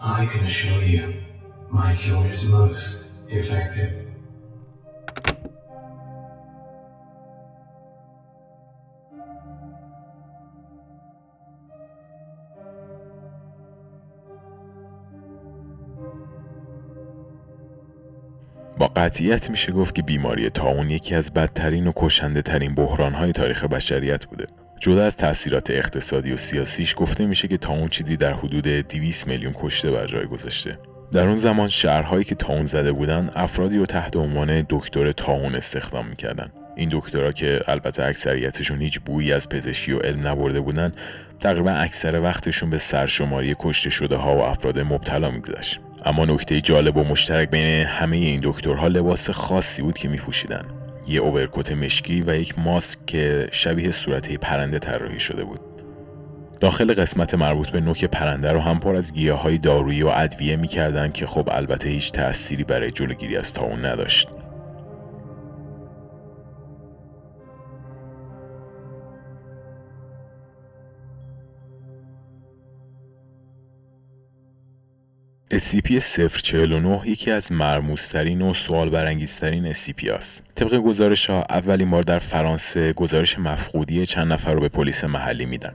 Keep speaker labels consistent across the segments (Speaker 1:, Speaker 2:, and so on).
Speaker 1: I can assure you, my cure is most effective.
Speaker 2: با قطعیت میشه گفت که بیماری تاون یکی از بدترین و کشنده ترین بحران های تاریخ بشریت بوده. جدا از تاثیرات اقتصادی و سیاسیش گفته میشه که تاون چیزی در حدود 200 میلیون کشته بر جای گذاشته. در اون زمان شهرهایی که تاون زده بودن افرادی رو تحت عنوان دکتر تاون استخدام می‌کردن. این دکترها که البته اکثریتشون هیچ بویی از پزشکی و علم نبرده بودن تقریبا اکثر وقتشون به سرشماری کشته شده ها و افراد مبتلا میگذشت اما نکته جالب و مشترک بین همه این دکترها لباس خاصی بود که میپوشیدن یه اوورکوت مشکی و یک ماسک که شبیه صورت پرنده طراحی شده بود. داخل قسمت مربوط به نوک پرنده رو هم پر از گیاه های دارویی و ادویه می‌کردن که خب البته هیچ تأثیری برای جلوگیری از تاون نداشت. SCP-049 یکی از مرموزترین و سوال برانگیزترین SCP است. طبق گزارش ها اولین بار در فرانسه گزارش مفقودی چند نفر رو به پلیس محلی میدن.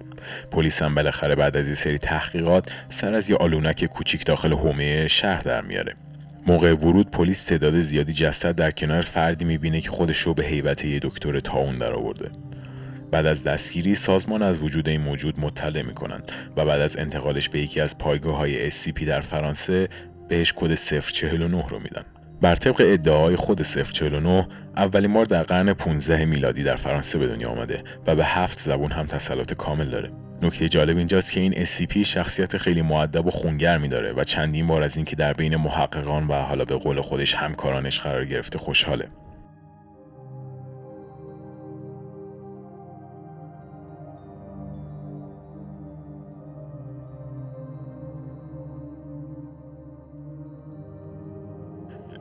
Speaker 2: پلیس هم بالاخره بعد از یه سری تحقیقات سر از یه آلونک کوچیک داخل حومه شهر در میاره. موقع ورود پلیس تعداد زیادی جسد در کنار فردی می‌بینه که خودش رو به هیبت یه دکتر تاون در آورده. بعد از دستگیری سازمان از وجود این موجود مطلع می کنند و بعد از انتقالش به یکی از پایگاه های SCP در فرانسه بهش کد 049 رو میدن. بر طبق ادعای خود 049 اولین بار در قرن 15 میلادی در فرانسه به دنیا آمده و به هفت زبون هم تسلط کامل داره. نکته جالب اینجاست که این SCP شخصیت خیلی معدب و خونگرمی داره و چندین بار از اینکه در بین محققان و حالا به قول خودش همکارانش قرار گرفته خوشحاله.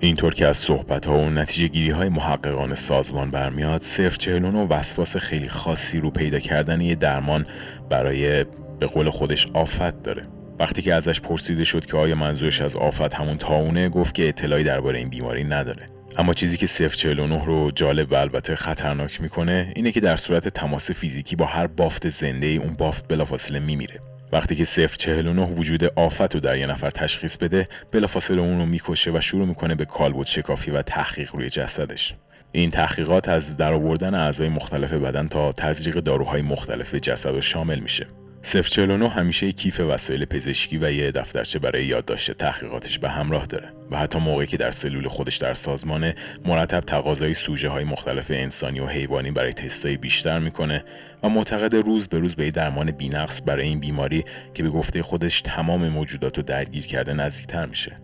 Speaker 2: اینطور که از صحبت ها و نتیجه گیری های محققان سازمان برمیاد صرف 49 و وسواس خیلی خاصی رو پیدا کردن یه درمان برای به قول خودش آفت داره. وقتی که ازش پرسیده شد که آیا منظورش از آفت همون تاونه گفت که اطلاعی درباره این بیماری نداره. اما چیزی که 049 رو جالب و البته خطرناک می‌کنه اینه که در صورت تماس فیزیکی با هر بافت زنده ای اون بافت بلافاصله میمیره. وقتی که 049 وجود آفت رو در یه نفر تشخیص بده بلافاصله اون رو می‌کشه و شروع می‌کنه به کالبد شکافی و تحقیق روی جسدش. این تحقیقات از درآوردن اعضای مختلف بدن تا تزریق داروهای مختلف به جسد شامل میشه. 049 همیشه کیف وسایل پزشکی و یه دفترچه برای یادداشت تحقیقاتش به همراه داره و حتی موقعی که در سلول خودش در سازمان مرتب تقاضای سوژه های مختلف انسانی و حیوانی برای تستای بیشتر می‌کنه و معتقد روز به روز به درمان بینقص برای این بیماری که به گفته خودش تمام موجودات رو درگیر کرده نزدیکتر میشه.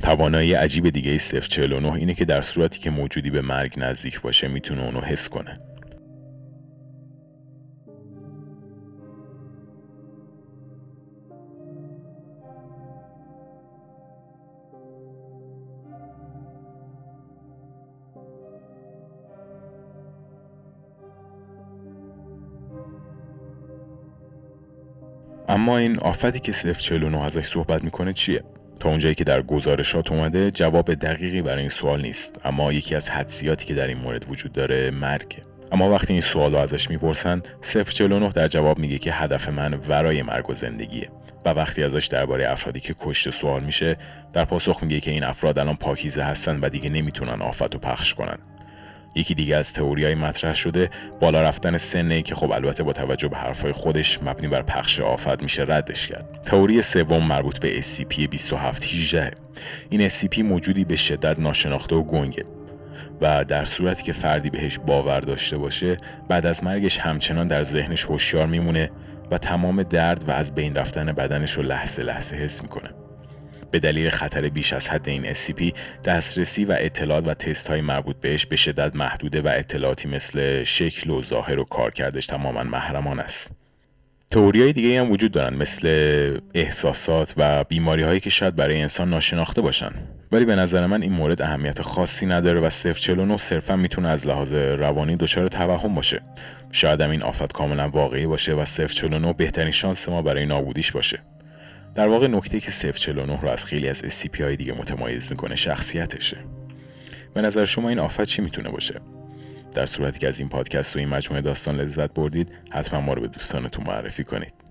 Speaker 2: توانایی عجیب دیگه 049 اینه که در صورتی که موجودی به مرگ نزدیک باشه می‌تونه اونو حس کنه. اما این آفتی که 049 ازش صحبت می‌کنه چیه؟ تا اونجایی که در گزارشات اومده جواب دقیقی برای این سوال نیست. اما یکی از حدسیاتی که در این مورد وجود داره مرگه. اما وقتی این سوال رو ازش می‌پرسن 049 در جواب میگه که هدف من ورای مرگ و زندگیه. و وقتی ازش درباره افرادی که کشته سوال میشه در پاسخ میگه که این افراد الان پاکیزه هستن و دیگه نمی‌تونن آفت رو پخش کنن. یکی دیگه از های مطرح شده بالا رفتن سنه که خب البته با توجه به حرفای خودش مبنی بر پخش آفت میشه ردش کرد. تئوری سوم مربوط به SCP-2718 این SCP موجودی به شدت ناشناخته و گنگه و در صورتی که فردی بهش باور داشته باشه بعد از مرگش همچنان در ذهنش هوشیار میمونه و تمام درد و از بین رفتن بدنش رو لحظه لحظه حس می‌کنه. به دلیل خطر بیش از حد این SCP دسترسی و اطلاعات و تست های مربوط بهش به شدت محدوده و اطلاعاتی مثل شکل و ظاهر و کارکردش تماما محرمان است. تئوری های دیگه هم وجود دارن مثل احساسات و بیماری هایی که شاید برای انسان ناشناخته باشن. ولی به نظر من این مورد اهمیت خاصی نداره و 049 صرفا می‌تونه از لحاظ روانی دچار توهم باشه. شاید هم این آفت کاملا واقعی باشه و 049 بهترین شانس ما برای نابودیش باشه. در واقع نکته که 049 رو از خیلی از SCP های دیگه متمایز می‌کنه شخصیتشه. به نظر شما این آفت چی می‌تونه باشه؟ در صورتی که از این پادکست و این مجموعه داستان لذت بردید حتما ما رو به دوستانتون معرفی کنید.